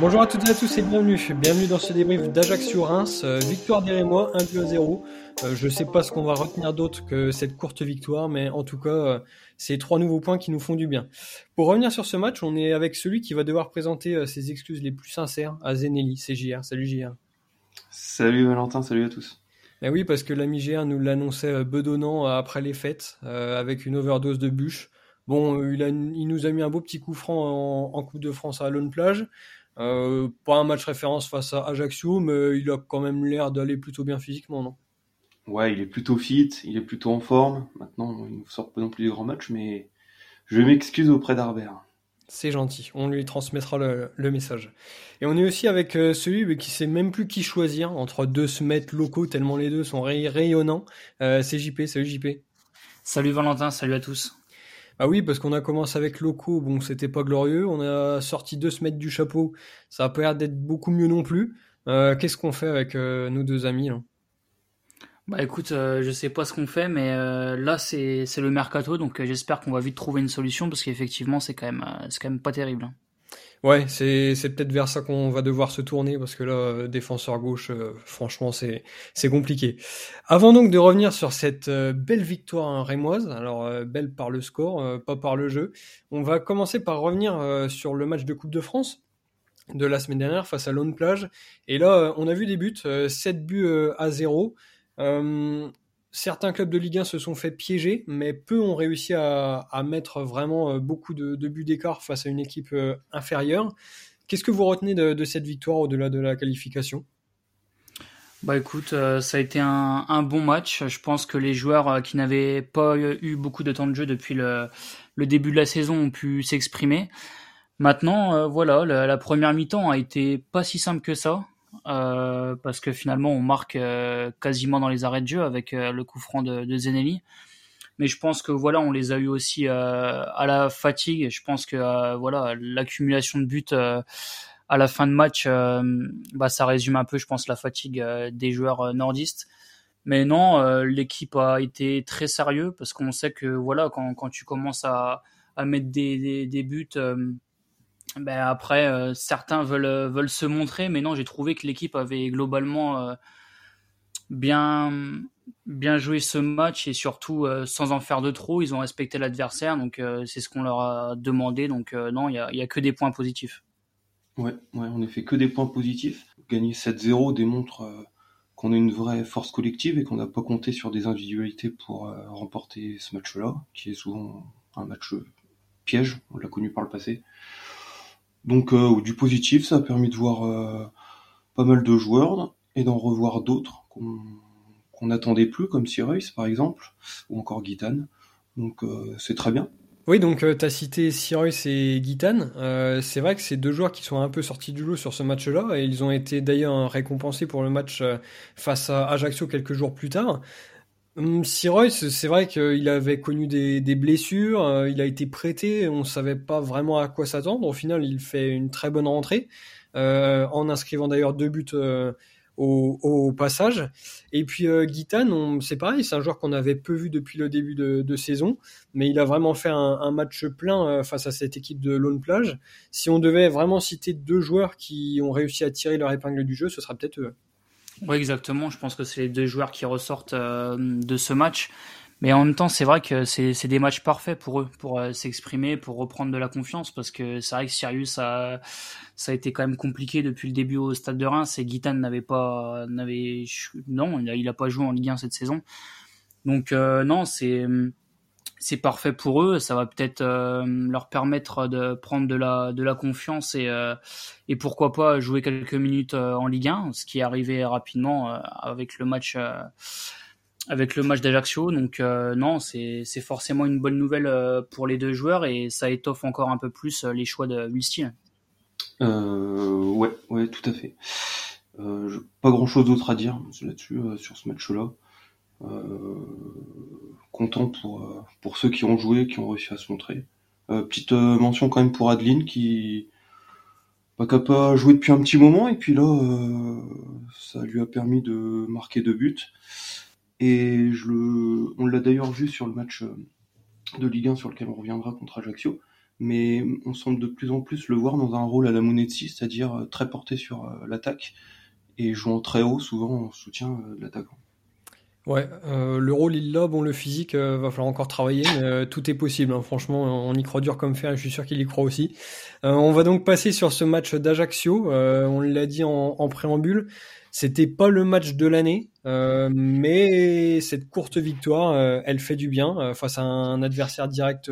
Bonjour à toutes et à tous et bienvenue. Bienvenue dans ce débrief d'Ajaccio-Reims. Euh, victoire des Rémois, 1 but à 0. Euh, je ne sais pas ce qu'on va retenir d'autre que cette courte victoire, mais en tout cas, euh, c'est trois nouveaux points qui nous font du bien. Pour revenir sur ce match, on est avec celui qui va devoir présenter ses excuses les plus sincères à Zenelli. C'est JR. Salut JR. Salut Valentin, salut à tous. Eh oui, parce que l'ami JR nous l'annonçait bedonnant après les fêtes, avec une overdose de bûches. Bon, il, a, il, nous a mis un beau petit coup franc en, Coupe de France à Lone Plage. Euh, pas un match référence face à Ajaccio, mais il a quand même l'air d'aller plutôt bien physiquement, non? Ouais, il est plutôt fit, il est plutôt en forme. Maintenant, il ne sort pas non plus des grands matchs, mais je m'excuse auprès d'Arbert. C'est gentil, on lui transmettra le, message. Et on est aussi avec euh, celui qui sait même plus qui choisir entre deux semaines locaux, tellement les deux sont rayonnants. Euh, c'est JP, salut JP. Salut Valentin, salut à tous. Ah oui, parce qu'on a commencé avec locaux, bon, c'était pas glorieux. On a sorti deux se mettre du chapeau, ça a pas l'air d'être beaucoup mieux non plus. Euh, qu'est-ce qu'on fait avec euh, nos deux amis là? Bah écoute, euh, je sais pas ce qu'on fait, mais là c'est le mercato, donc j'espère qu'on va vite trouver une solution parce qu'effectivement c'est quand même c'est quand même pas terrible. Hein. Ouais, c'est c'est peut-être vers ça qu'on va devoir se tourner parce que là, euh, défenseur gauche, euh, franchement, c'est compliqué. Avant donc de revenir sur cette euh, belle victoire rémoise, alors belle par le score, pas par le jeu, on va commencer par revenir sur le match de Coupe de France de la semaine dernière face à Lone Plage. Et là, on a vu des buts, 7 buts à 0 certains clubs de Ligue 1 se sont fait piéger, mais peu ont réussi à, mettre vraiment euh, beaucoup de, buts d'écart face à une équipe euh, inférieure. Qu'est-ce que vous retenez de, cette victoire au-delà de la qualification? Bah écoute, euh, ça a été un, bon match. Je pense que les joueurs qui n'avaient pas eu beaucoup de temps de jeu depuis le, début de la saison ont pu s'exprimer. Maintenant, voilà, la première mi-temps a été pas si simple que ça. Euh, parce que finalement on marque euh, quasiment dans les arrêts de jeu avec euh, le coup franc de, de Zenelli. Mais je pense que voilà, on les a eu aussi à la fatigue. Je pense que voilà, l'accumulation de buts à la fin de match, bah, ça résume un peu, je pense, la fatigue des joueurs nordistes. Mais non, l'équipe a été très sérieux parce qu'on sait que voilà, quand, quand tu commences à, à mettre des, des, des buts ben après, euh, certains veulent, euh, veulent se montrer, mais non, j'ai trouvé que l'équipe avait globalement euh, bien, bien joué ce match et surtout sans en faire de trop. Ils ont respecté l'adversaire, donc c'est ce qu'on leur a demandé. Donc non, il n'y a, a, que des points positifs. Ouais, ouais, en effet, que des points positifs. Gagner 7-0 démontre qu'on a une vraie force collective et qu'on n'a pas compté sur des individualités pour remporter ce match-là, qui est souvent un match piège, on l'a connu par le passé. Donc euh, du positif, ça a permis de voir euh, pas mal de joueurs et d'en revoir d'autres qu'on n'attendait plus, comme Cyrus par exemple, ou encore Guitane. Donc euh, c'est très bien. Oui, donc tu as cité Cyrus et Guitane. c'est vrai que c'est deux joueurs qui sont un peu sortis du lot sur ce match-là, et ils ont été d'ailleurs récompensés pour le match face à Ajaccio quelques jours plus tard. Hum, Royce, c'est vrai qu'il avait connu des, blessures, euh, il a été prêté, on ne savait pas vraiment à quoi s'attendre. Au final, il fait une très bonne rentrée, euh, en inscrivant d'ailleurs deux buts euh, au, passage. Et puis euh, c'est pareil, c'est un joueur qu'on avait peu vu depuis le début de, saison, mais il a vraiment fait un, match plein face à cette équipe de Lone Plage. Si on devait vraiment citer deux joueurs qui ont réussi à tirer leur épingle du jeu, ce sera peut-être eux. Oui, exactement. Je pense que c'est les deux joueurs qui ressortent euh, de ce match. Mais en même temps, c'est vrai que c'est des matchs parfaits pour eux, pour euh, s'exprimer, pour reprendre de la confiance, parce que c'est vrai que Sirius a, ça a été quand même compliqué depuis le début au Stade de Reims. Et Guitan n'avait pas, n'avait, non, il a, pas joué en Ligue 1 cette saison. Donc euh, non, c'est c'est parfait pour eux. Ça va peut-être euh, leur permettre de prendre de la, confiance et, euh, et pourquoi pas jouer quelques minutes euh, en Ligue 1, ce qui est arrivé rapidement avec le match avec le match d'Ajaccio. Donc non, c'est forcément une bonne nouvelle pour les deux joueurs et ça étoffe encore un peu plus les choix de Wilstein. ouais, ouais, tout à fait. pas grand chose d'autre à dire là-dessus sur ce match-là. Content pour, euh, pour ceux qui ont joué, qui ont réussi à se montrer. Euh, petite mention quand même pour Adeline qui n'a pas joué depuis un petit moment et puis là ça lui a permis de marquer deux buts et on l'a d'ailleurs vu sur le match de Ligue 1 sur lequel on reviendra contre Ajaccio. mais on semble de plus en plus le voir dans un rôle à la Munetsi, c'est-à-dire très porté sur l'attaque et jouant très haut, souvent en soutien de l'attaquant. Ouais, euh, le rôle il l'a, bon le physique euh, va falloir encore travailler, mais euh, tout est possible. Hein. Franchement, on y croit dur comme fer, je suis sûr qu'il y croit aussi. on va donc passer sur ce match d'Ajaccio. on l'a dit en, en préambule, c'était pas le match de l'année, mais cette courte victoire, elle fait du bien face à un adversaire direct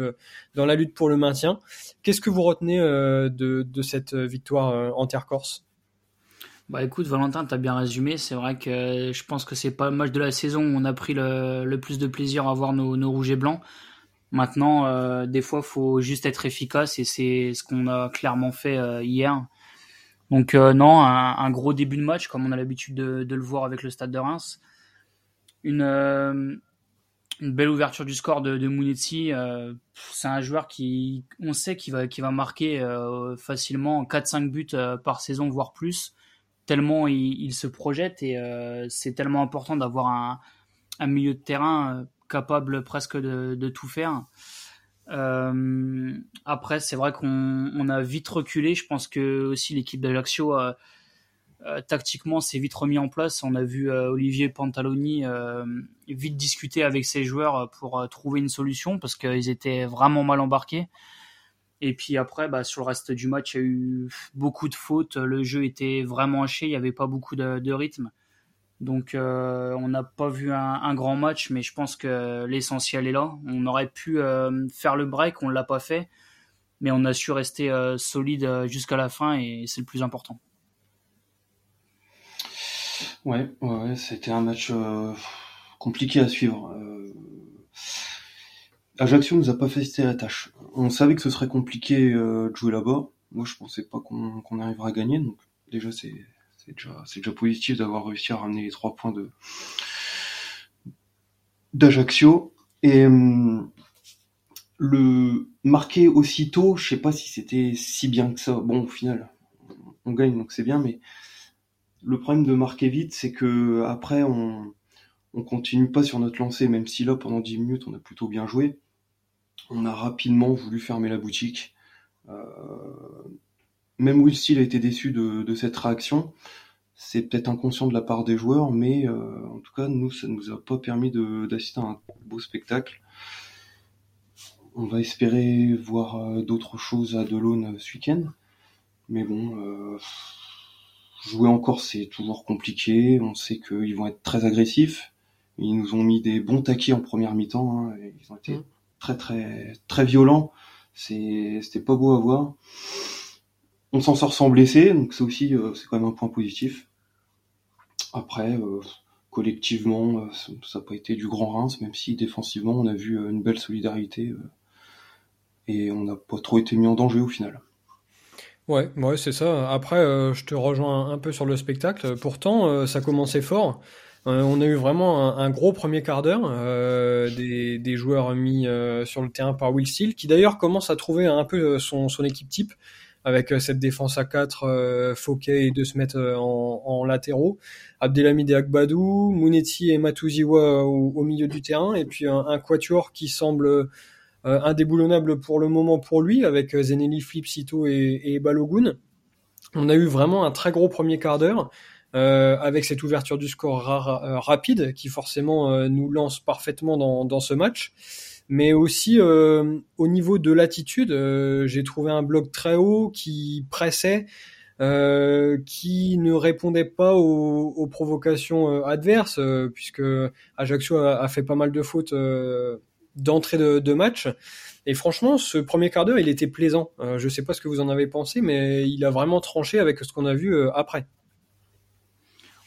dans la lutte pour le maintien. Qu'est-ce que vous retenez de, de, cette victoire en terre corse? Bah écoute, Valentin, t'as bien résumé. C'est vrai que je pense que c'est pas le match de la saison où on a pris le, plus de plaisir à voir nos, rouges et blancs. Maintenant, euh, des fois, faut juste être efficace et c'est ce qu'on a clairement fait euh, hier. Donc euh, non, un, gros début de match comme on a l'habitude de, le voir avec le Stade de Reims. Une, belle ouverture du score de, de Mounetzi. c'est un joueur qui, on sait qu'il qui va marquer facilement 4-5 buts par saison, voire plus tellement il, se projette et euh, c'est tellement important d'avoir un, milieu de terrain euh, capable presque de, tout faire. Euh, après, c'est vrai qu'on on a vite reculé. Je pense que aussi l'équipe d'Ajaccio, tactiquement, s'est vite remis en place. On a vu Olivier Pantaloni vite discuter avec ses joueurs pour trouver une solution parce qu'ils étaient vraiment mal embarqués. Et puis après, bah, sur le reste du match, il y a eu beaucoup de fautes. Le jeu était vraiment haché. Il n'y avait pas beaucoup de, rythme. Donc, euh, on n'a pas vu un, grand match, mais je pense que l'essentiel est là. On aurait pu euh, faire le break, on ne l'a pas fait. Mais on a su rester euh, solide jusqu'à la fin et c'est le plus important. Ouais, ouais c'était un match compliqué à suivre. Ajaccio nous a pas facilité la tâche. On savait que ce serait compliqué euh, de jouer là-bas. Moi, je pensais pas qu'on arriverait à gagner. Donc, déjà, c'est déjà, positif d'avoir réussi à ramener les trois points de d'Ajaccio. Et le marquer aussitôt, je sais pas si c'était si bien que ça. Bon, au final, on gagne, donc c'est bien. Mais le problème de marquer vite, c'est que après, on on continue pas sur notre lancée, même si là, pendant 10 minutes, on a plutôt bien joué on a rapidement voulu fermer la boutique. Euh, même Will a été déçu de, cette réaction. C'est peut-être inconscient de la part des joueurs, mais euh, en tout cas, nous, ça ne nous a pas permis d'assister à un beau spectacle. On va espérer voir euh, d'autres choses à Delon ce week-end. Mais bon, jouer encore, c'est toujours compliqué. On sait qu'ils vont être très agressifs. Ils nous ont mis des bons taquets en première mi-temps. Hein, ils ont été mmh très très très violent. C'était pas beau à voir. On s'en sort sans blesser, donc c'est aussi euh, c'est quand même un point positif. Après, euh, collectivement, euh, ça n'a pas été du grand Reims, même si défensivement on a vu une belle solidarité et on n'a pas trop été mis en danger au final. Ouais, ouais, c'est ça. Après, je te rejoins un peu sur le spectacle. Pourtant, ça commençait fort. Euh, on a eu vraiment un, gros premier quart d'heure euh, des, joueurs mis euh, sur le terrain par Will Steele, qui d'ailleurs commence à trouver un peu son, équipe type avec cette défense à 4, Fouquet et de se mettre en, latéraux, Abdelhamid et Agbadou, Mounetti et Matouziwa au, milieu du terrain, et puis un, quatuor qui semble indéboulonnable pour le moment pour lui, avec Zeneli, Flip, Sito et, et Balogun. On a eu vraiment un très gros premier quart d'heure. Euh, avec cette ouverture du score euh, rapide qui forcément euh, nous lance parfaitement dans, ce match. Mais aussi au niveau de l'attitude, j'ai trouvé un bloc très haut qui pressait, qui ne répondait pas aux, provocations adverses, puisque Ajaccio a, fait pas mal de fautes d'entrée de, match. Et franchement, ce premier quart d'heure, il était plaisant. je ne sais pas ce que vous en avez pensé, mais il a vraiment tranché avec ce qu'on a vu après.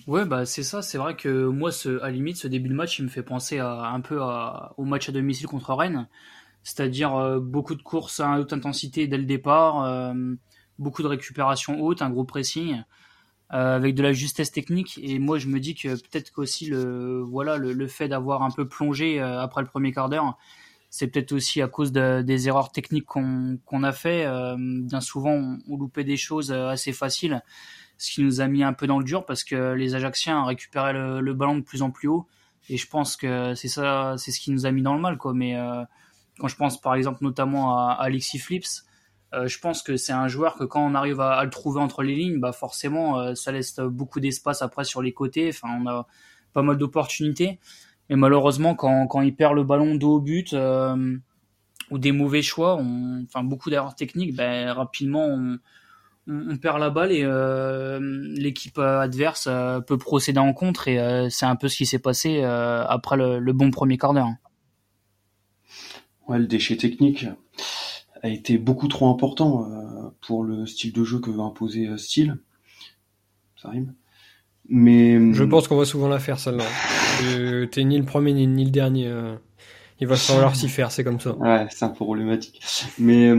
Ouais, bah c'est ça. C'est vrai que moi, ce, à limite, ce début de match, il me fait penser un peu au match à domicile contre Rennes. C'est-à-dire euh, beaucoup de courses à haute intensité dès le départ, euh, beaucoup de récupération haute, un gros pressing, euh, avec de la justesse technique. Et moi, je me dis que peut-être qu'aussi le, voilà, le, fait d'avoir un peu plongé après le premier quart d'heure, c'est peut-être aussi à cause des erreurs techniques qu'on a fait. bien souvent, on, on, loupait des choses assez faciles ce qui nous a mis un peu dans le dur parce que les Ajacciens récupéraient le, le ballon de plus en plus haut et je pense que c'est ça, c'est ce qui nous a mis dans le mal quoi. Mais euh, quand je pense par exemple notamment à, Alexis Flips, je pense que c'est un joueur que quand on arrive à, le trouver entre les lignes, bah forcément, ça laisse beaucoup d'espace après sur les côtés. Enfin, on a pas mal d'opportunités. Mais malheureusement, quand, quand il perd le ballon dos au but ou des mauvais choix, enfin beaucoup d'erreurs techniques, ben, rapidement on, on, perd la balle et euh, l'équipe adverse euh, peut procéder en contre et euh, c'est un peu ce qui s'est passé après le, bon premier quart d'heure. Ouais, le déchet technique a été beaucoup trop important pour le style de jeu que va imposer Style. Ça rime. Mais je pense qu'on va souvent la faire celle-là. T'es ni le premier ni, ni le dernier. Il va falloir s'y faire, c'est comme ça. Ouais, c'est un peu problématique. Mais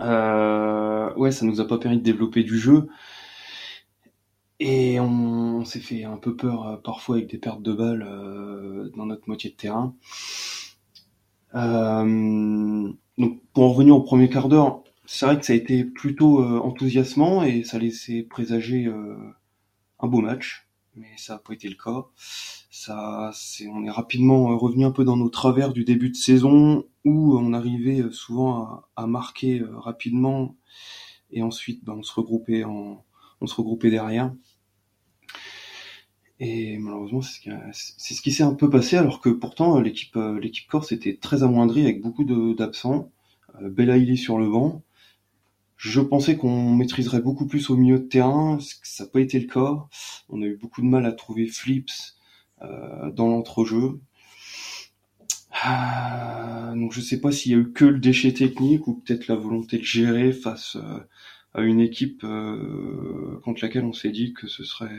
euh, ouais, ça nous a pas permis de développer du jeu. Et on, s'est fait un peu peur euh, parfois avec des pertes de balles euh, dans notre moitié de terrain. donc pour en revenir au premier quart d'heure, c'est vrai que ça a été plutôt enthousiasmant et ça laissait présager un beau match, mais ça n'a pas été le cas ça, c'est, on est rapidement euh, revenu un peu dans nos travers du début de saison où on arrivait euh, souvent à, marquer euh, rapidement et ensuite ben, on se regroupait en, on se regroupait derrière. Et malheureusement, c'est ce qui, c'est ce qui s'est un peu passé, alors que pourtant l'équipe, l'équipe corse était très amoindrie avec beaucoup de, d'absents. Belaïli sur le banc. Je pensais qu'on maîtriserait beaucoup plus au milieu de terrain, ça n'a pas été le cas. On a eu beaucoup de mal à trouver Flips, euh, dans l'entrejeu. Euh, donc je sais pas s'il y a eu que le déchet technique ou peut-être la volonté de gérer face euh, à une équipe contre laquelle on s'est dit que ce serait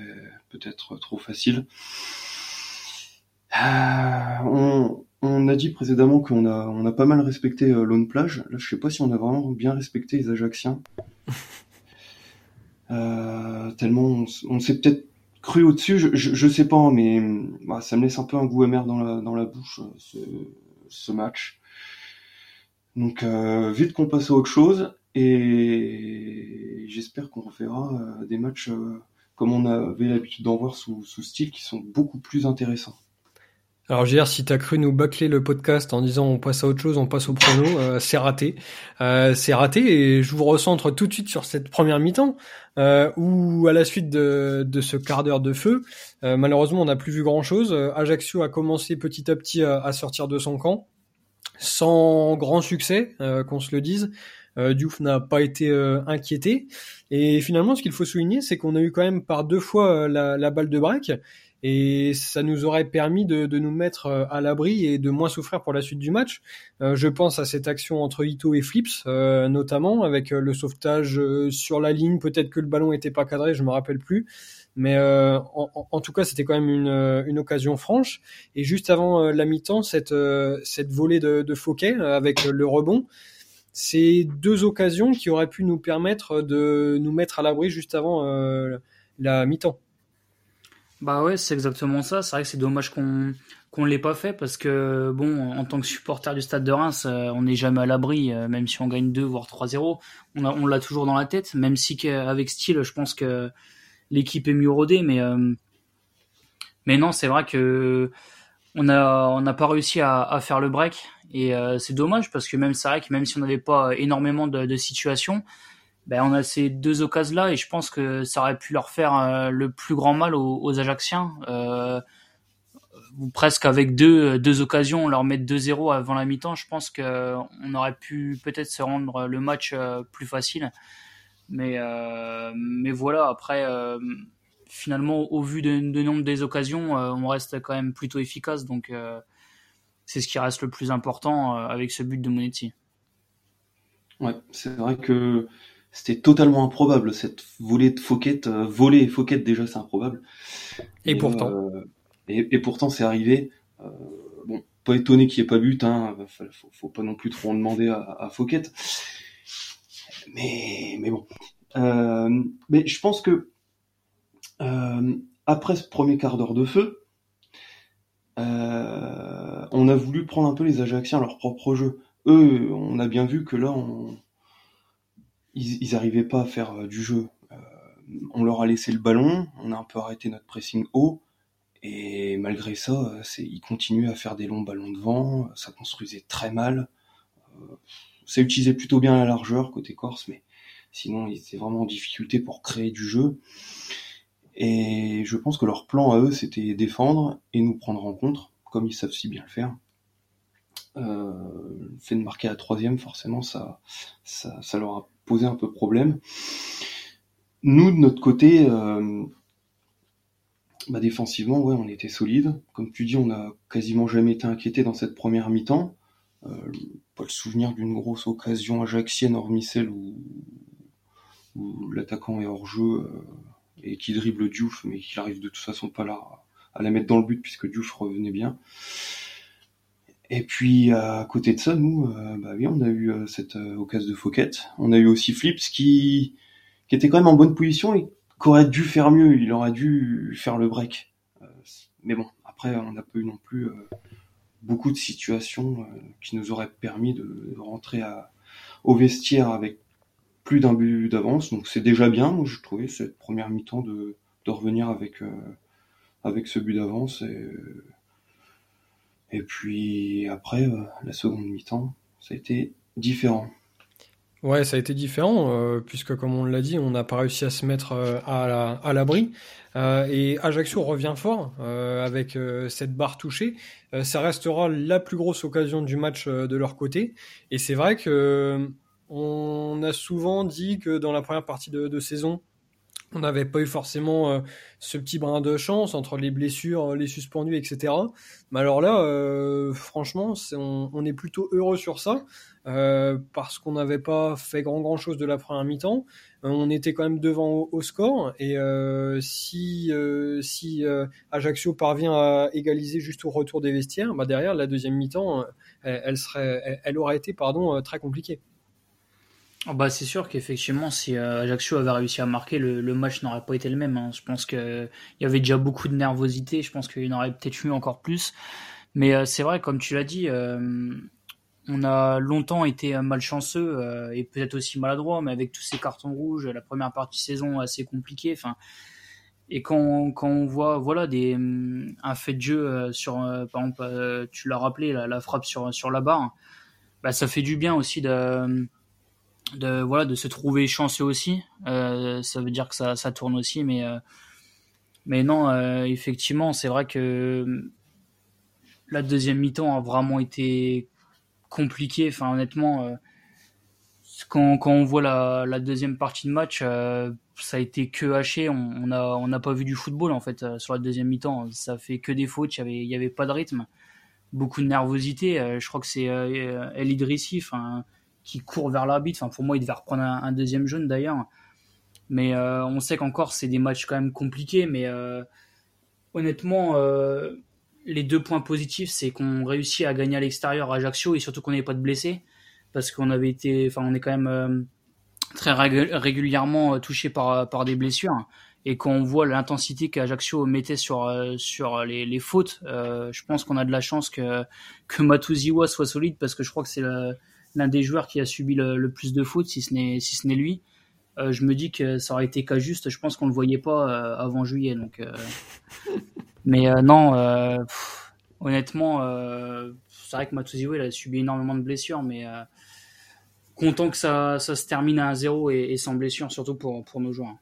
peut-être trop facile. A dit précédemment qu'on a, on a pas mal respecté Lone Plage. Là, je sais pas si on a vraiment bien respecté les Ajaxiens. tellement on, on s'est peut-être cru au-dessus, je, je, sais pas, mais bah, ça me laisse un peu un goût amer dans la, dans la bouche, euh, ce, ce match. Donc euh, vite qu'on passe à autre chose et j'espère qu'on refera euh, des matchs comme on avait l'habitude d'en voir sous, sous style qui sont beaucoup plus intéressants. Alors JR, si t'as cru nous bâcler le podcast en disant on passe à autre chose, on passe au prono, euh, c'est raté. Euh, c'est raté et je vous recentre tout de suite sur cette première mi-temps euh, où à la suite de, de ce quart d'heure de feu, euh, malheureusement on n'a plus vu grand-chose. Ajaccio a commencé petit à petit à, sortir de son camp sans grand succès, qu'on se le dise. Diouf n'a pas été inquiété et finalement ce qu'il faut souligner c'est qu'on a eu quand même par deux fois la, la balle de break et ça nous aurait permis de, nous mettre euh, à l'abri et de moins souffrir pour la suite du match. Euh, je pense à cette action entre Ito et Flips, euh, notamment avec le sauvetage sur la ligne. Peut-être que le ballon n'était pas cadré, je me rappelle plus. Mais en, tout cas, c'était quand même une, occasion franche. Et juste avant la mi-temps, cette, cette volée de, de Fouquet avec le rebond, c'est deux occasions qui auraient pu nous permettre de nous mettre à l'abri juste avant la mi-temps. Bah ouais, c'est exactement ça. C'est vrai que c'est dommage qu'on qu'on l'ait pas fait parce que bon, en tant que supporter du Stade de Reims, euh, on n'est jamais à l'abri, euh, même si on gagne 2 voire 3-0, on on l'a toujours dans la tête. Même si avec style, je pense que l'équipe est mieux rodée, mais euh, mais non, c'est vrai que on a on n'a pas réussi à, faire le break et c'est dommage parce que même vrai que même si on n'avait pas énormément de situations, ben, on a ces deux occasions-là et je pense que ça aurait pu leur faire euh, le plus grand mal aux, aux Ajaxiens. Euh, ou presque avec deux, deux occasions, on leur mettre 2-0 avant la mi-temps, je pense qu'on aurait pu peut-être se rendre le match euh, plus facile. Mais, mais voilà, après, finalement, au vu de nombre des occasions, on reste quand même plutôt efficace. Donc, c'est ce qui reste le plus important avec ce but de Monetti. Ouais, c'est vrai que c'était totalement improbable cette volée de Fouquet, euh, voler et Fouquet déjà c'est improbable. Et, pourtant. Euh, et, pourtant c'est arrivé. Euh, bon, pas étonné qu'il n'y ait pas but, hein. Faut, faut, pas non plus trop en demander à, à Fouquet. Mais mais bon. mais je pense que après ce premier quart d'heure de feu, on a voulu prendre un peu les Ajaxiens à leur propre jeu. Eux, on a bien vu que là, on, ils, ils arrivaient pas à faire euh, du jeu. Euh, on leur a laissé le ballon, on a un peu arrêté notre pressing haut, et malgré ça, euh, ils continuaient à faire des longs ballons devant, ça construisait très mal. ça utilisait plutôt bien la largeur côté Corse, mais sinon ils étaient vraiment en difficulté pour créer du jeu. Et je pense que leur plan à eux, c'était défendre et nous prendre en contre, comme ils savent si bien le faire. Euh, le fait de marquer à troisième, forcément, ça, ça, ça, leur a posé un peu problème. Nous, de notre côté, euh, bah défensivement, ouais, on était solide. Comme tu dis, on a quasiment jamais été inquiété dans cette première mi-temps. Euh, pas le souvenir d'une grosse occasion ajaxienne, hormis celle où, où l'attaquant est hors jeu euh, et qui dribble Diouf, mais qui arrive de toute façon pas là à la mettre dans le but puisque Diouf revenait bien. Et puis à côté de ça, nous, euh, bah oui, on a eu euh, cette euh, occasion de Fouquet. On a eu aussi Flips qui, qui était quand même en bonne position et qui aurait dû faire mieux. Il aurait dû faire le break. mais bon, après, on n'a pas eu non plus beaucoup de situations qui nous auraient permis de, rentrer à, au vestiaire avec plus d'un but d'avance. Donc c'est déjà bien, moi, je trouvais, cette première mi-temps de, de revenir avec, avec ce but d'avance. Et, et puis après, euh, la seconde mi-temps, ça a été différent. Ouais, ça a été différent, euh, puisque comme on l'a dit, on n'a pas réussi à se mettre euh, à l'abri. et Ajaccio revient fort avec cette barre touchée. ça restera la plus grosse occasion du match de leur côté. Et c'est vrai que on a souvent dit que dans la première partie de saison, on n'avait pas eu forcément euh, ce petit brin de chance entre les blessures, les suspendus, etc. Mais alors là, euh, franchement, on, est plutôt heureux sur ça euh, parce qu'on n'avait pas fait grand grand chose de la première mi-temps. On était quand même devant au, score et si si Ajaccio parvient à égaliser juste au retour des vestiaires, bah derrière la deuxième mi-temps, elle, serait, elle aurait été pardon très compliquée. Ah bah, c'est sûr qu'effectivement, si euh, Ajaccio avait réussi à marquer, le, match n'aurait pas été le même. Hein. Je pense qu'il y avait déjà beaucoup de nervosité. Je pense qu'il en aurait peut-être eu encore plus. Mais euh, c'est vrai, comme tu l'as dit, euh, on a longtemps été malchanceux et peut-être aussi maladroit, mais avec tous ces cartons rouges, la première partie de saison assez compliquée. Et quand, quand on voit voilà des un fait de jeu sur, par exemple, tu l'as rappelé, la, la, frappe sur sur la barre, bah, ça fait du bien aussi de de voilà de se trouver chanceux aussi. Euh, ça veut dire que ça, ça tourne aussi, mais euh, mais non, euh, effectivement, c'est vrai que la deuxième mi-temps a vraiment été compliquée. Enfin, honnêtement, quand, quand on voit la, deuxième partie de match, ça a été que haché. On on a on n'a pas vu du football en fait sur la deuxième mi-temps. Ça fait que des fautes. Il y avait il y avait pas de rythme, beaucoup de nervosité. je crois que c'est El Idrissi. Enfin qui court vers l'arbitre. Enfin, pour moi, il devait reprendre un, deuxième jaune d'ailleurs. Mais euh, on sait qu'encore, c'est des matchs quand même compliqués. Mais euh, honnêtement, euh, les deux points positifs, c'est qu'on réussit à gagner à l'extérieur à Ajaccio et surtout qu'on n'avait pas de blessés. Parce qu'on avait été, enfin, on est quand même très régulièrement touché par, par des blessures. Et quand on voit l'intensité qu'Ajaccio mettait sur, sur les, fautes, je pense qu'on a de la chance que, que Matuziwa soit solide parce que je crois que c'est l'un des joueurs qui a subi le, plus de fautes, si ce n'est si ce n'est lui. Euh, je me dis que ça aurait été cas juste. Je pense qu'on le voyait pas euh, avant juillet. Donc, euh. mais non, honnêtement, c'est vrai que Matuziwe a subi énormément de blessures, mais content que ça, ça, se termine à 1-0 et, sans blessure, surtout pour, pour nos joueurs.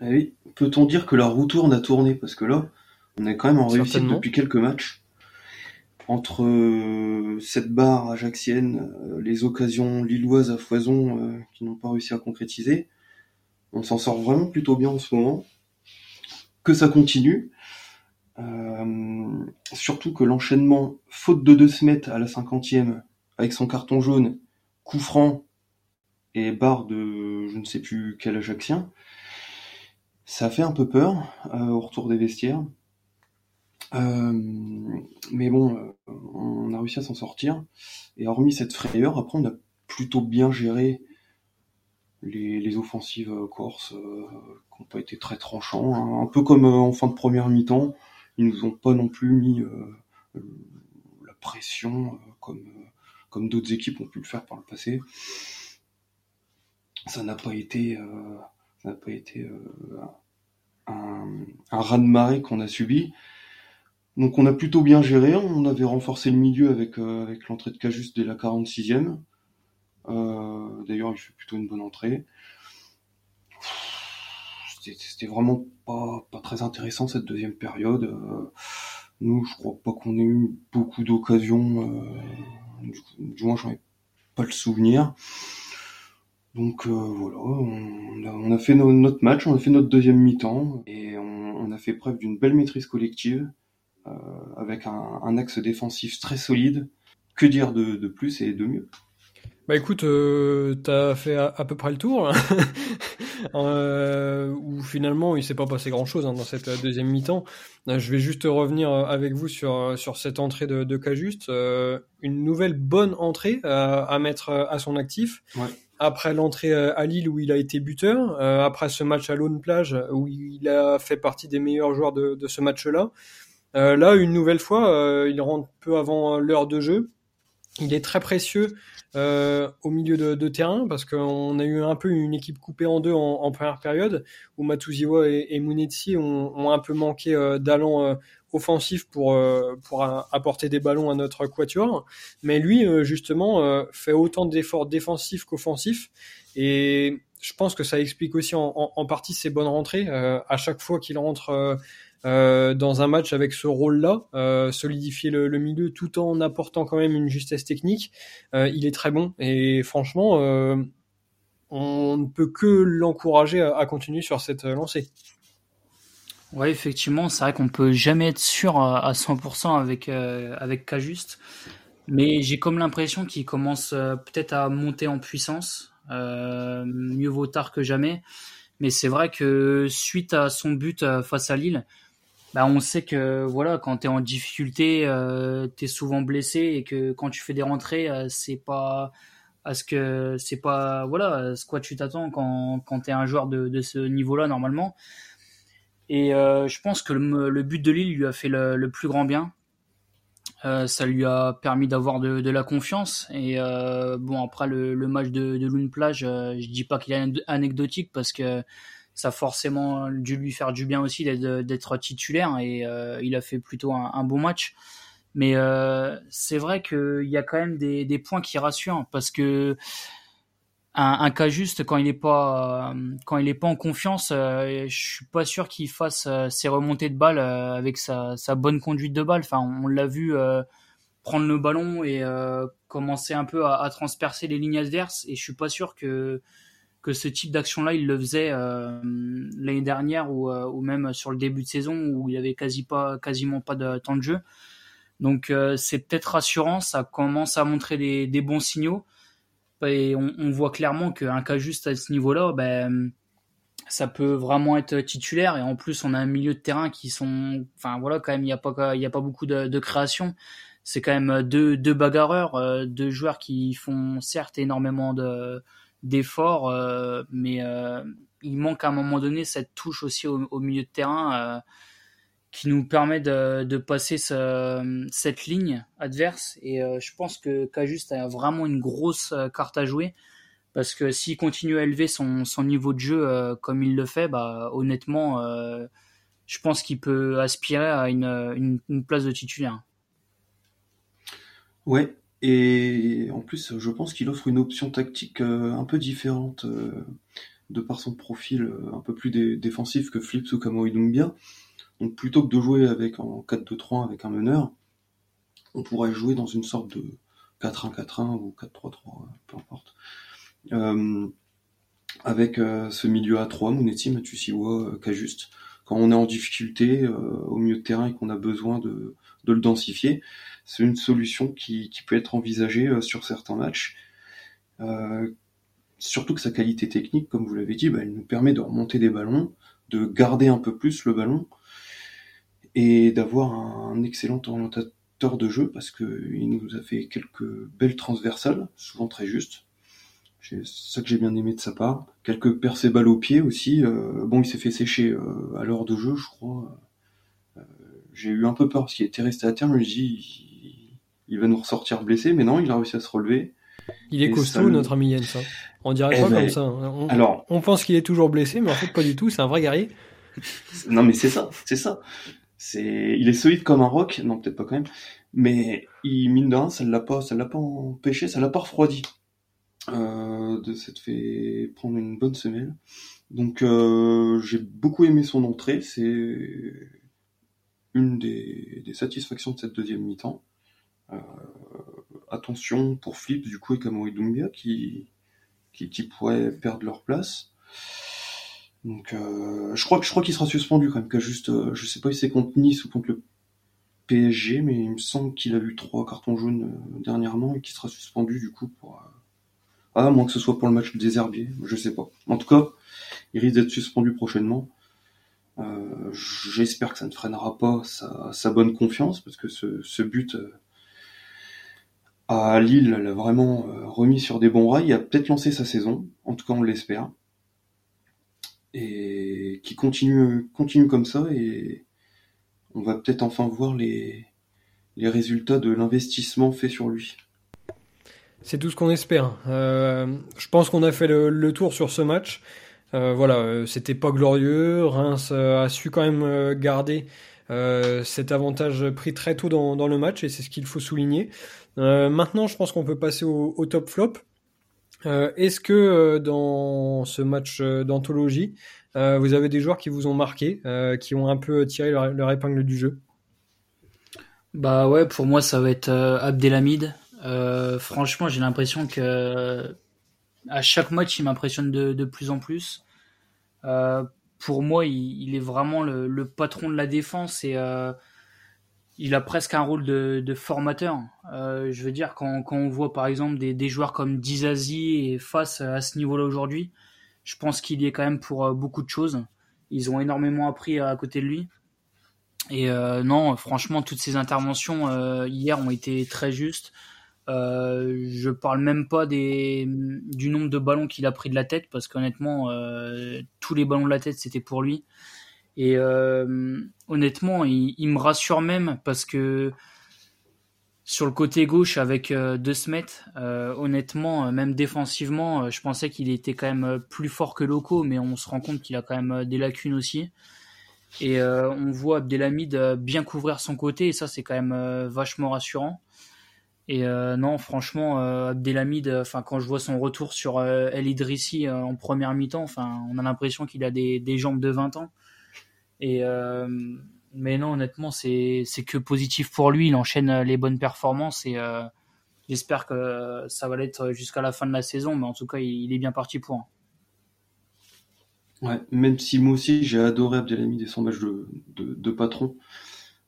Ah oui. Peut-on dire que la roue tourne a tourné Parce que là, on est quand même en réussite depuis quelques matchs entre euh, cette barre ajaxienne, euh, les occasions lilloises à foison euh, qui n'ont pas réussi à concrétiser, on s'en sort vraiment plutôt bien en ce moment. Que ça continue. surtout que l'enchaînement, faute de deux semaines à la cinquantième, avec son carton jaune, coup franc et barre de je ne sais plus quel ajaxien, ça fait un peu peur au retour des vestiaires. Euh, mais bon, euh, on a réussi à s'en sortir. Et hormis cette frayeur, après, on a plutôt bien géré les, offensives euh, corses qui n'ont pas été très tranchants. Hein. Un peu comme en fin de première mi-temps, ils nous ont pas non plus mis la pression comme, comme d'autres équipes ont pu le faire par le passé. Ça n'a pas été, un, un raz-de-marée qu'on a subi. Donc on a plutôt bien géré, on avait renforcé le milieu avec, avec l'entrée de Cajus dès la 46e. D'ailleurs il fait plutôt une bonne entrée. C'était vraiment pas, très intéressant cette deuxième période. nous je crois pas qu'on ait eu beaucoup d'occasions. du, du moins j'en ai pas le souvenir. Donc euh, voilà, on a, fait notre match, on a fait notre deuxième mi-temps et on, a fait preuve d'une belle maîtrise collective euh, avec un, axe défensif très solide. Que dire de, plus et de mieux? Bah écoute, euh, t'as fait à, peu près le tour. euh, où finalement il s'est pas passé grand chose hein, dans cette deuxième mi-temps. je vais juste revenir avec vous sur sur cette entrée de, de Cajuste, une nouvelle bonne entrée à mettre à son actif. Ouais après l'entrée euh, à Lille où il a été buteur, euh, après ce match à Lone Plage où il a fait partie des meilleurs joueurs de, de ce match-là. Euh, là, une nouvelle fois, il rentre peu avant l'heure de jeu. Il est très précieux au milieu de, terrain parce qu'on a eu un peu une équipe coupée en deux en, première période où Matuziwa et, et Munetsi ont, un peu manqué d'allant offensif pour euh, apporter des ballons à notre quatuor, mais lui euh, justement euh, fait autant d'efforts défensifs qu'offensifs et je pense que ça explique aussi en, partie ses bonnes rentrées. à chaque fois qu'il rentre dans un match avec ce rôle-là, solidifier le, milieu tout en apportant quand même une justesse technique, il est très bon et franchement, on ne peut que l'encourager à, continuer sur cette lancée. Ouais, effectivement, c'est vrai qu'on peut jamais être sûr à 100% avec euh, avec Cajuste, mais j'ai comme l'impression qu'il commence euh, peut-être à monter en puissance. Euh, mieux vaut tard que jamais. Mais c'est vrai que suite à son but face à Lille, bah on sait que voilà, quand tu es en difficulté, tu es souvent blessé et que quand tu fais des rentrées, c'est pas à ce que c'est pas voilà, ce quoi tu t'attends quand tu es un joueur de, ce niveau-là normalement. Et euh, je pense que le, but de Lille lui a fait le, plus grand bien. Euh, ça lui a permis d'avoir de, la confiance. Et euh, bon, après le, match de, de Lune Plage, je dis pas qu'il est anecdotique parce que ça a forcément dû lui faire du bien aussi d'être titulaire et il a fait plutôt un, bon match. Mais c'est vrai qu'il y a quand même des, points qui rassurent parce que un, cas juste quand il est pas euh, quand il est pas en confiance, euh, je suis pas sûr qu'il fasse euh, ses remontées de balles avec sa, sa, bonne conduite de balle. Enfin, on l'a vu prendre le ballon et commencer un peu à, à, transpercer les lignes adverses. Et je suis pas sûr que que ce type d'action-là, il le faisait l'année dernière ou, ou même sur le début de saison où il avait quasi pas quasiment pas de temps de jeu. Donc c'est peut-être rassurant, ça commence à montrer des, bons signaux. Et on, voit clairement qu'un cas juste à ce niveau-là, ben, ça peut vraiment être titulaire. Et en plus, on a un milieu de terrain qui sont, enfin voilà, quand même, il n'y a pas, il y a pas beaucoup de, création. C'est quand même deux, bagarreurs, euh, deux joueurs qui font certes énormément de d'efforts, euh, mais euh, il manque à un moment donné cette touche aussi au, milieu de terrain qui nous permet de, de passer ce, cette ligne adverse. Et euh, je pense que Cajuste a vraiment une grosse euh, carte à jouer. Parce que s'il continue à élever son, son niveau de jeu euh, comme il le fait, bah, honnêtement, je pense qu'il peut aspirer à une, une, une, place de titulaire. Ouais, et en plus, je pense qu'il offre une option tactique un peu différente de par son profil un peu plus défensif que Flips ou Kamo Idumbia. Donc plutôt que de jouer avec en 4-2-3 avec un meneur, on pourrait jouer dans une sorte de 4-1-4-1 ou 4-3-3, peu importe. Euh, avec euh, ce milieu à 3, Monetti, Matusiwa, euh, Kajuste. Quand on est en difficulté euh, au milieu de terrain et qu'on a besoin de, le densifier, c'est une solution qui, peut être envisagée euh, sur certains matchs. surtout que sa qualité technique, comme vous l'avez dit, bah, elle nous permet de remonter des ballons, de garder un peu plus le ballon, et d'avoir un excellent orientateur de jeu parce qu'il nous a fait quelques belles transversales, souvent très justes. C'est ça que j'ai bien aimé de sa part. Quelques percées balles au pied aussi. Euh, bon, il s'est fait sécher euh, à l'heure de jeu, je crois. Euh, j'ai eu un peu peur parce qu'il était resté à terme. Je me dis, il, va nous ressortir blessé, mais non, il a réussi à se relever. Il est costaud, notre ami Jens. Hein. On dirait eh pas ben, comme ça. Hein. On, alors, on pense qu'il est toujours blessé, mais en fait pas du tout. C'est un vrai guerrier. non, mais c'est ça, c'est ça. c'est, il est solide comme un roc, non peut-être pas quand même, mais il mine d'un, ça l'a pas, ça l'a pas empêché, ça l'a pas refroidi de s'être fait prendre une bonne semelle. Donc euh, j'ai beaucoup aimé son entrée, c'est une des, des, satisfactions de cette deuxième mi-temps. Euh, attention pour Flip du coup et Kamori Dumbia qui, qui, qui pourraient perdre leur place. Donc euh, je crois que je crois qu'il sera suspendu quand même, qu'à juste euh, je sais pas si c'est contre Nice ou contre le PSG, mais il me semble qu'il a eu trois cartons jaunes euh, dernièrement et qu'il sera suspendu du coup pour ah moins que ce soit pour le match des Herbiers, je sais pas. En tout cas, il risque d'être suspendu prochainement. Euh, J'espère que ça ne freinera pas sa, bonne confiance parce que ce, but à Lille l'a vraiment remis sur des bons rails. Il a peut-être lancé sa saison, en tout cas on l'espère et qui continue, continue comme ça et on va peut-être enfin voir les résultats de l'investissement fait sur lui. C'est tout ce qu'on espère. Euh, je pense qu'on a fait le, tour sur ce match. Euh, voilà, euh, c'était pas glorieux. Reims a su quand même garder cet avantage pris très tôt dans, le match et c'est ce qu'il faut souligner. maintenant, je pense qu'on peut passer au, top flop. Est-ce que dans ce match d'anthologie, vous avez des joueurs qui vous ont marqué, qui ont un peu tiré leur, épingle du jeu? Bah ouais, pour moi ça va être Abdelhamid. Franchement, j'ai l'impression que à chaque match, il m'impressionne de, plus en plus. pour moi, il, est vraiment le, patron de la défense et il a presque un rôle de, formateur. Euh, je veux dire, quand, on voit par exemple des, joueurs comme Dizazi et face à ce niveau-là aujourd'hui, je pense qu'il y est quand même pour euh, beaucoup de choses. Ils ont énormément appris à côté de lui. Et euh, non, franchement, toutes ces interventions hier ont été très justes. Je parle même pas du nombre de ballons qu'il a pris de la tête, parce qu'honnêtement, tous les ballons de la tête, c'était pour lui. Et euh, honnêtement, il, me rassure même parce que sur le côté gauche avec euh, De Smet, euh, honnêtement, même défensivement, je pensais qu'il était quand même plus fort que Loco, mais on se rend compte qu'il a quand même des lacunes aussi. Et on voit Abdelhamid bien couvrir son côté, et ça c'est quand même vachement rassurant. Et non, franchement, Abdelhamid, enfin quand je vois son retour sur El Idrissi en première mi-temps, enfin on a l'impression qu'il a des, jambes de 20 ans. Et euh, mais non, honnêtement, c'est que positif pour lui. Il enchaîne euh, les bonnes performances et euh, j'espère que ça va l'être jusqu'à la fin de la saison. Mais en tout cas, il, est bien parti pour. Ouais, même si moi aussi j'ai adoré Abdelhamid et son match de, de, patron.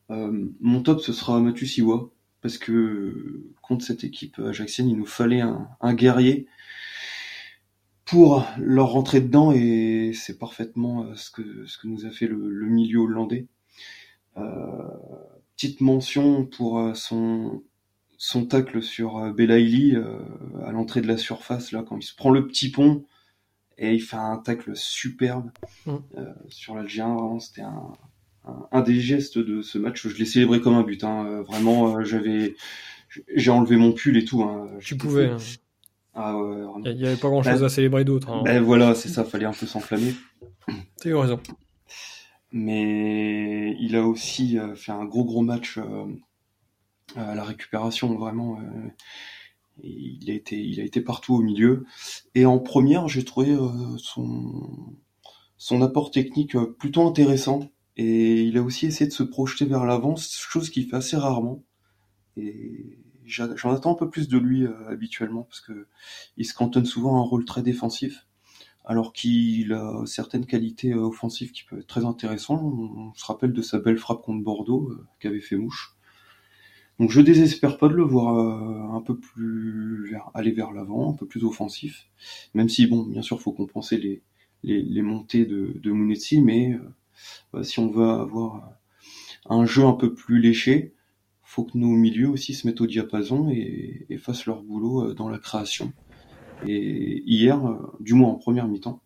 mon top ce sera Mathieu Siwa parce que contre cette équipe ajaxienne il nous fallait un, un guerrier pour leur rentrer dedans et c'est parfaitement euh, ce que ce que nous a fait le, milieu hollandais. Euh, petite mention pour euh, son son tacle sur Belaïli à l'entrée de la surface là quand il se prend le petit pont et il fait un tacle superbe mm. sur l'Algérien. c'était un, un, des gestes de ce match. Je l'ai célébré comme un but. Hein. Vraiment, j'avais j'ai enlevé mon pull et tout. Hein. Tu pouvais. Ah il n'y avait pas grand chose ben, à célébrer d'autre. Hein. Ben voilà, c'est ça, fallait un peu s'enflammer. T'as eu raison. Mais il a aussi euh, fait un gros gros match euh, à la récupération, vraiment. Euh, il a été, il a été partout au milieu. Et en première, j'ai trouvé son, son apport technique plutôt intéressant. Et il a aussi essayé de se projeter vers l'avant, chose qu'il fait assez rarement. Et j'en attends un peu plus de lui euh, habituellement parce que il se cantonne souvent à un rôle très défensif alors qu'il a certaines qualités euh, offensives qui peuvent être très intéressantes. On, se rappelle de sa belle frappe contre Bordeaux euh, qui fait mouche. Donc je désespère pas de le voir un peu plus aller vers l'avant, un peu plus offensif, même si bon, bien sûr, faut compenser les montées de, de mais si on veut avoir un jeu un peu plus léché, faut que nos milieux aussi se mettent au diapason et, fassent leur boulot euh, dans la création. Et hier, euh, du moins en première mi-temps,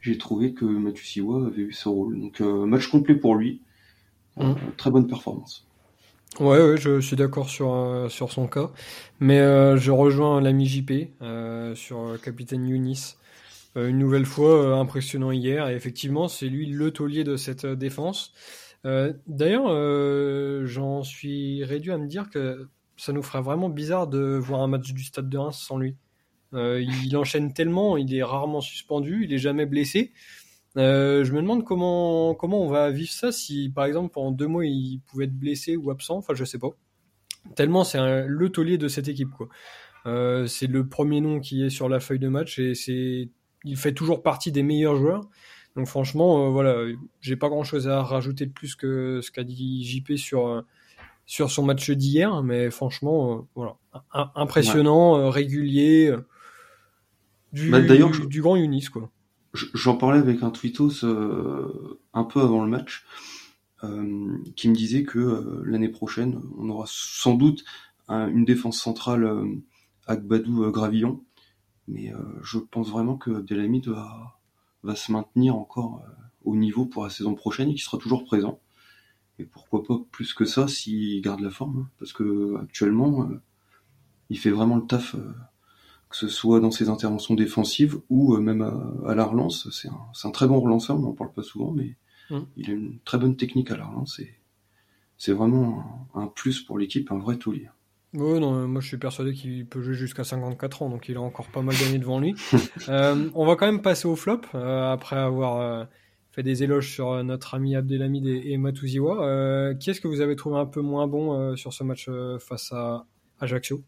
j'ai trouvé que Mathieu Siwa avait eu ce rôle. Donc euh, match complet pour lui, mmh. très bonne performance. Ouais, ouais, je suis d'accord sur sur son cas, mais je rejoins l'ami JP sur capitaine Younis. Une nouvelle fois impressionnant hier et effectivement c'est lui le taulier de cette défense. D'ailleurs, j'en suis réduit à me dire que ça nous ferait vraiment bizarre de voir un match du Stade de Reims sans lui. il enchaîne tellement, il est rarement suspendu, il est jamais blessé. je me demande comment comment on va vivre ça si par exemple pendant deux mois il pouvait être blessé ou absent. Enfin, je sais pas. Tellement c'est le taulier de cette équipe. Euh, c'est le premier nom qui est sur la feuille de match et c'est, il fait toujours partie des meilleurs joueurs. Donc franchement, euh, voilà, j'ai pas grand chose à rajouter de plus que ce qu'a dit JP sur euh, sur son match d'hier, mais franchement, voilà, impressionnant, régulier, du, bah, du, grand Unis quoi. J'en parlais avec un tweetos un peu avant le match, qui me disait que l'année prochaine, on aura sans doute une défense centrale Agbadou euh, Gravillon. Mais euh, je pense vraiment que Delamide va, va se maintenir encore euh, au niveau pour la saison prochaine et qu'il sera toujours présent. Et pourquoi pas plus que ça s'il garde la forme, hein. parce que actuellement, il fait vraiment le taf, que ce soit dans ses interventions défensives ou même à, la relance. C'est un, un, très bon relanceur, on en parle pas souvent, mais mmh. il a une très bonne technique à la relance et c'est vraiment un, plus pour l'équipe, un vrai taulier. Oui, non, moi je suis persuadé qu'il peut jouer jusqu'à 54 ans, donc il a encore pas mal d'années devant lui. euh, on va quand même passer au flop, euh, après avoir euh, fait des éloges sur euh, notre ami Abdelhamid et, et Matuziwa. qui est-ce que vous avez trouvé un peu moins bon sur ce match face à Ajaccio?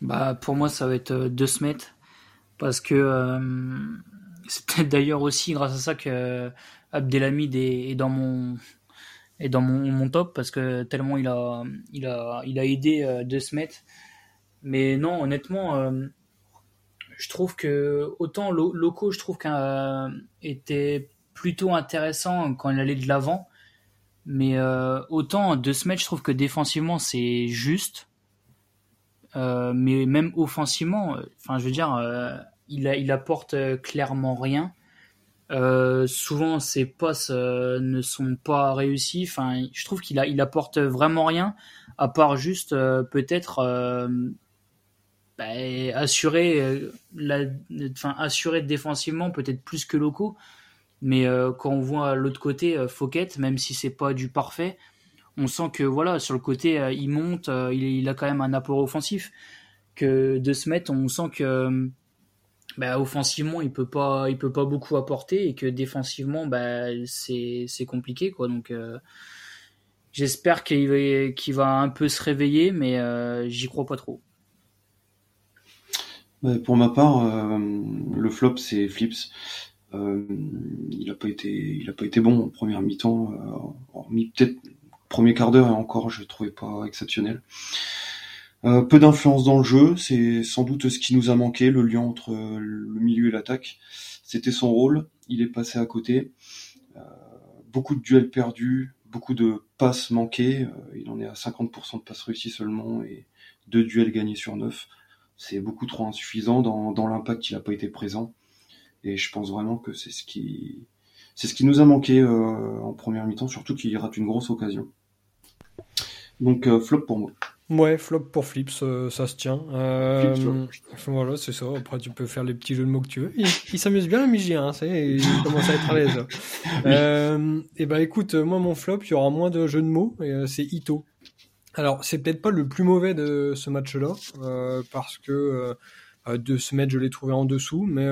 Bah, Pour moi, ça va être De Smet, parce que c'est peut-être d'ailleurs aussi grâce à ça que Abdelhamid est dans mon et dans mon, mon, top parce que tellement il a, il a, il a aidé euh, De Smet. Mais non, honnêtement, euh, je trouve que autant Loco, je trouve qu'il euh, était plutôt intéressant quand il allait de l'avant. Mais autant De Smet, je trouve que défensivement, c'est juste. mais même offensivement, enfin, je veux dire, il, il apporte clairement rien. Euh, souvent ses passes euh, ne sont pas réussies. Enfin, je trouve qu'il a, il apporte vraiment rien à part juste euh, peut-être bah, assurer, enfin assurer défensivement peut-être plus que locaux. Mais quand on voit l'autre côté Fouquet, même si c'est pas du parfait, on sent que voilà sur le côté il monte, il, il, a quand même un apport offensif. Que de se mettre, on sent que bah, offensivement il peut pas il peut pas beaucoup apporter et que défensivement bah, c'est compliqué quoi. Donc euh, j'espère qu'il va va un peu se réveiller mais euh, j'y crois pas trop. Pour ma part euh, le flop c'est Flips. Il a pas été il a pas été bon en première mi-temps peut-être premier quart d'heure et encore je le trouvais pas exceptionnel. euh, peu d'influence dans le jeu, c'est sans doute ce qui nous a manqué, le lien entre euh, le milieu et l'attaque. C'était son rôle, il est passé à côté. Euh, beaucoup de duels perdus, beaucoup de passes manquées. il en est à 50% de passes réussies seulement et deux duels gagnés sur neuf. C'est beaucoup trop insuffisant dans, dans l'impact, il n'a pas été présent. Et je pense vraiment que c'est ce qui c'est ce qui nous a manqué en première mi-temps, surtout qu'il rate une grosse occasion. Donc flop pour moi. Ouais, flop pour Flips, ça, se tient. Euh, voilà, c'est ça. Après, tu peux faire les petits jeux de mots que tu veux. Il, s'amuse bien, Migi, hein, il commence à être à l'aise. euh, et ben, écoute, moi, mon flop, il y aura moins de jeux de mots, et euh, c'est Ito. Alors, c'est peut-être pas le plus mauvais de ce match-là, euh, parce que euh, de ce match, je l'ai trouvé en dessous, mais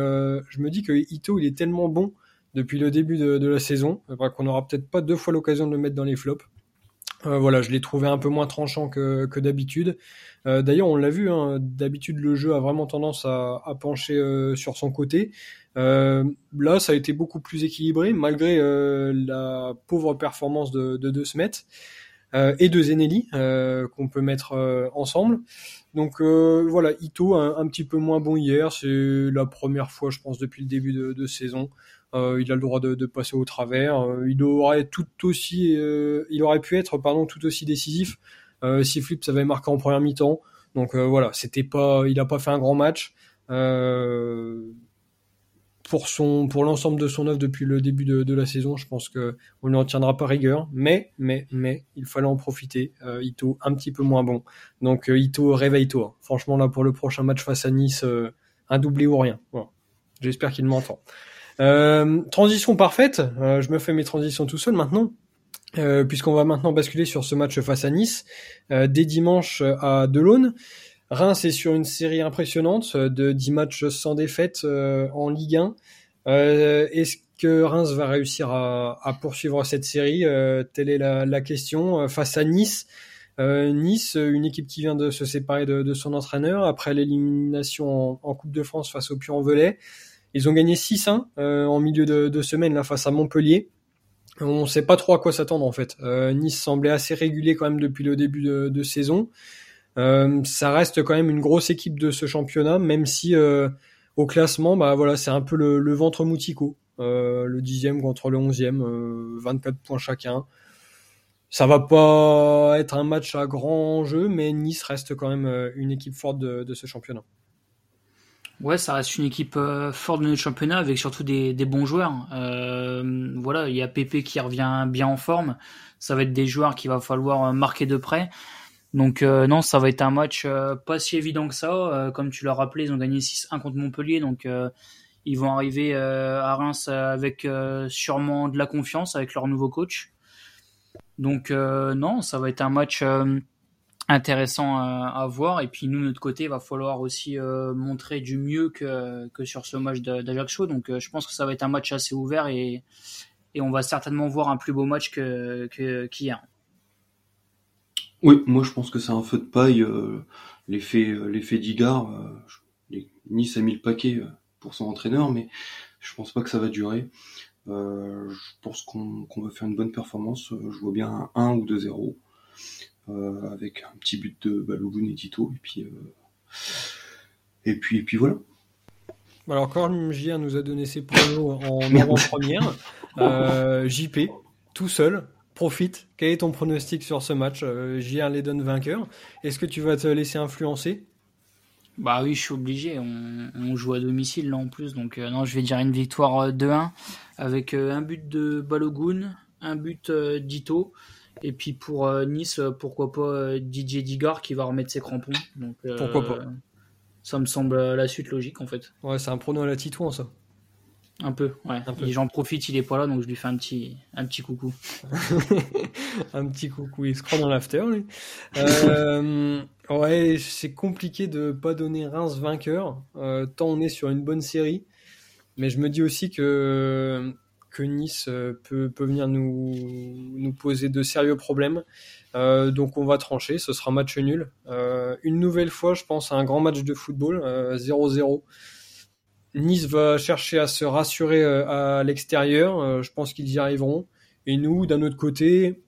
je me dis que Ito, il est tellement bon depuis le début de, de la saison, qu'on aura peut-être pas deux fois l'occasion de le mettre dans les flops. Euh, voilà, je l'ai trouvé un peu moins tranchant que, d'habitude. Euh, D'ailleurs, on l'a vu, hein, d'habitude le jeu a vraiment tendance à, pencher euh, sur son côté. Là, ça a été beaucoup plus équilibré, malgré la pauvre performance de, de, Smet et de Zenelli, qu'on peut mettre ensemble. Donc voilà, Ito un, petit peu moins bon hier. C'est la première fois, je pense, depuis le début de saison. Euh, il a le droit de, passer au travers. Euh, il aurait tout aussi, euh, il aurait pu être pardon tout aussi décisif si Flips avait marqué en première mi-temps. Donc voilà, c'était pas, il a pas fait un grand match. pour son, pour l'ensemble de son œuvre depuis le début de, la saison, je pense que on n'en tiendra pas rigueur. Mais, mais, mais, il fallait en profiter. Ito un petit peu moins bon. Donc Ito réveille-toi. Franchement là pour le prochain match face à Nice, un doublé ou rien. J'espère qu'il m'entend. Euh, transition parfaite. Euh, je me fais mes transitions tout seul maintenant. puisqu'on va maintenant basculer sur ce match face à Nice, dès dimanche à Delaune. Reims est sur une série impressionnante de 10 matchs sans défaite en Ligue 1. Est-ce que Reims va réussir à, poursuivre cette série Telle est la, question. Face à Nice, Nice, une équipe qui vient de se séparer de, son entraîneur après l'élimination en, Coupe de France face au Puy-en-Velay. Ils ont gagné 6-1 en milieu de, semaine là face à Montpellier. On ne sait pas trop à quoi s'attendre en fait. nice semblait assez régulier quand même depuis le début de saison. Euh, ça reste quand même une grosse équipe de ce championnat, même si euh, au classement, bah voilà, c'est un peu le, ventre moutico. Euh, le dixième contre le onzième, 24 points chacun. Ça va pas être un match à grand jeu, mais Nice reste quand même une équipe forte de, ce championnat. Ouais, ça reste une équipe forte de notre championnat avec surtout des, bons joueurs. voilà, il y a Pépé qui revient bien en forme. Ça va être des joueurs qu'il va falloir marquer de près. Donc euh, non, ça va être un match euh, pas si évident que ça. Euh, comme tu l'as rappelé, ils ont gagné 6-1 contre Montpellier, donc ils vont arriver à Reims avec sûrement de la confiance avec leur nouveau coach. Donc non, ça va être un match intéressant à, voir. Et puis nous, de notre côté, il va falloir aussi montrer du mieux que, que sur ce match d'Ajaccio. Donc je pense que ça va être un match assez ouvert et, et on va certainement voir un plus beau match qu'hier. Que. Oui, moi je pense que c'est un feu de paille. Euh, l'effet euh, l'effet d'Igard, euh, Nice a mis le paquet pour son entraîneur, mais je pense pas que ça va durer. je pense qu'on va faire une bonne performance. Je vois bien un 1 ou 2-0 avec un petit but de Balogun et Tito, et puis et puis et puis voilà. Alors quand JR nous a donné ses pronos en avant-première, JP tout seul profite. Quel est ton pronostic sur ce match euh, JR Leden vainqueur. Est-ce que tu vas te laisser influencer? Bah oui, je suis obligé. On, joue à domicile là en plus. Donc euh, non, je vais dire une victoire 2-1 euh, avec un but de Balogun, un but d'Ito. Et puis pour Nice, pourquoi pas DJ Digard qui va remettre ses crampons. Donc, pourquoi pas Ça me semble la suite logique en fait. Ouais, c'est un prono à la Titouan ça. Un peu, ouais. Et j'en profite, il est pas là, donc je lui fais un petit, un petit coucou. un petit coucou, il se croit dans l'after, lui. Euh, ouais, c'est compliqué de pas donner Reims vainqueur, euh, tant on est sur une bonne série. Mais je me dis aussi que, que Nice euh, peut, peut venir nous, nous poser de sérieux problèmes. donc on va trancher, ce sera match nul. une nouvelle fois, je pense à un grand match de football, 0-0. Nice va chercher à se rassurer euh, à l'extérieur. Euh, je pense qu'ils y arriveront. Et nous, d'un autre côté,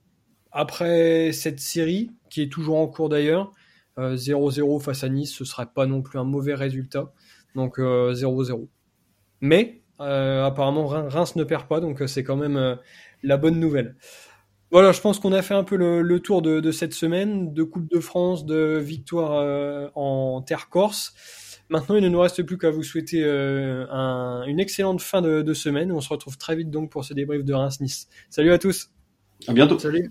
après cette série, qui est toujours en cours d'ailleurs, 0-0 euh, face à Nice, ce serait pas non plus un mauvais résultat. Donc 0-0. Mais apparemment, Reims ne perd pas, donc c'est quand même la bonne nouvelle. Voilà, je pense qu'on a fait un peu le, tour de, de, cette semaine, de Coupe de France, de victoire en terre corse. Maintenant, il ne nous reste plus qu'à vous souhaiter euh, une excellente fin de, de, semaine. On se retrouve très vite donc pour ce débrief de Reims-Nice. Salut à tous. À bientôt. Salut.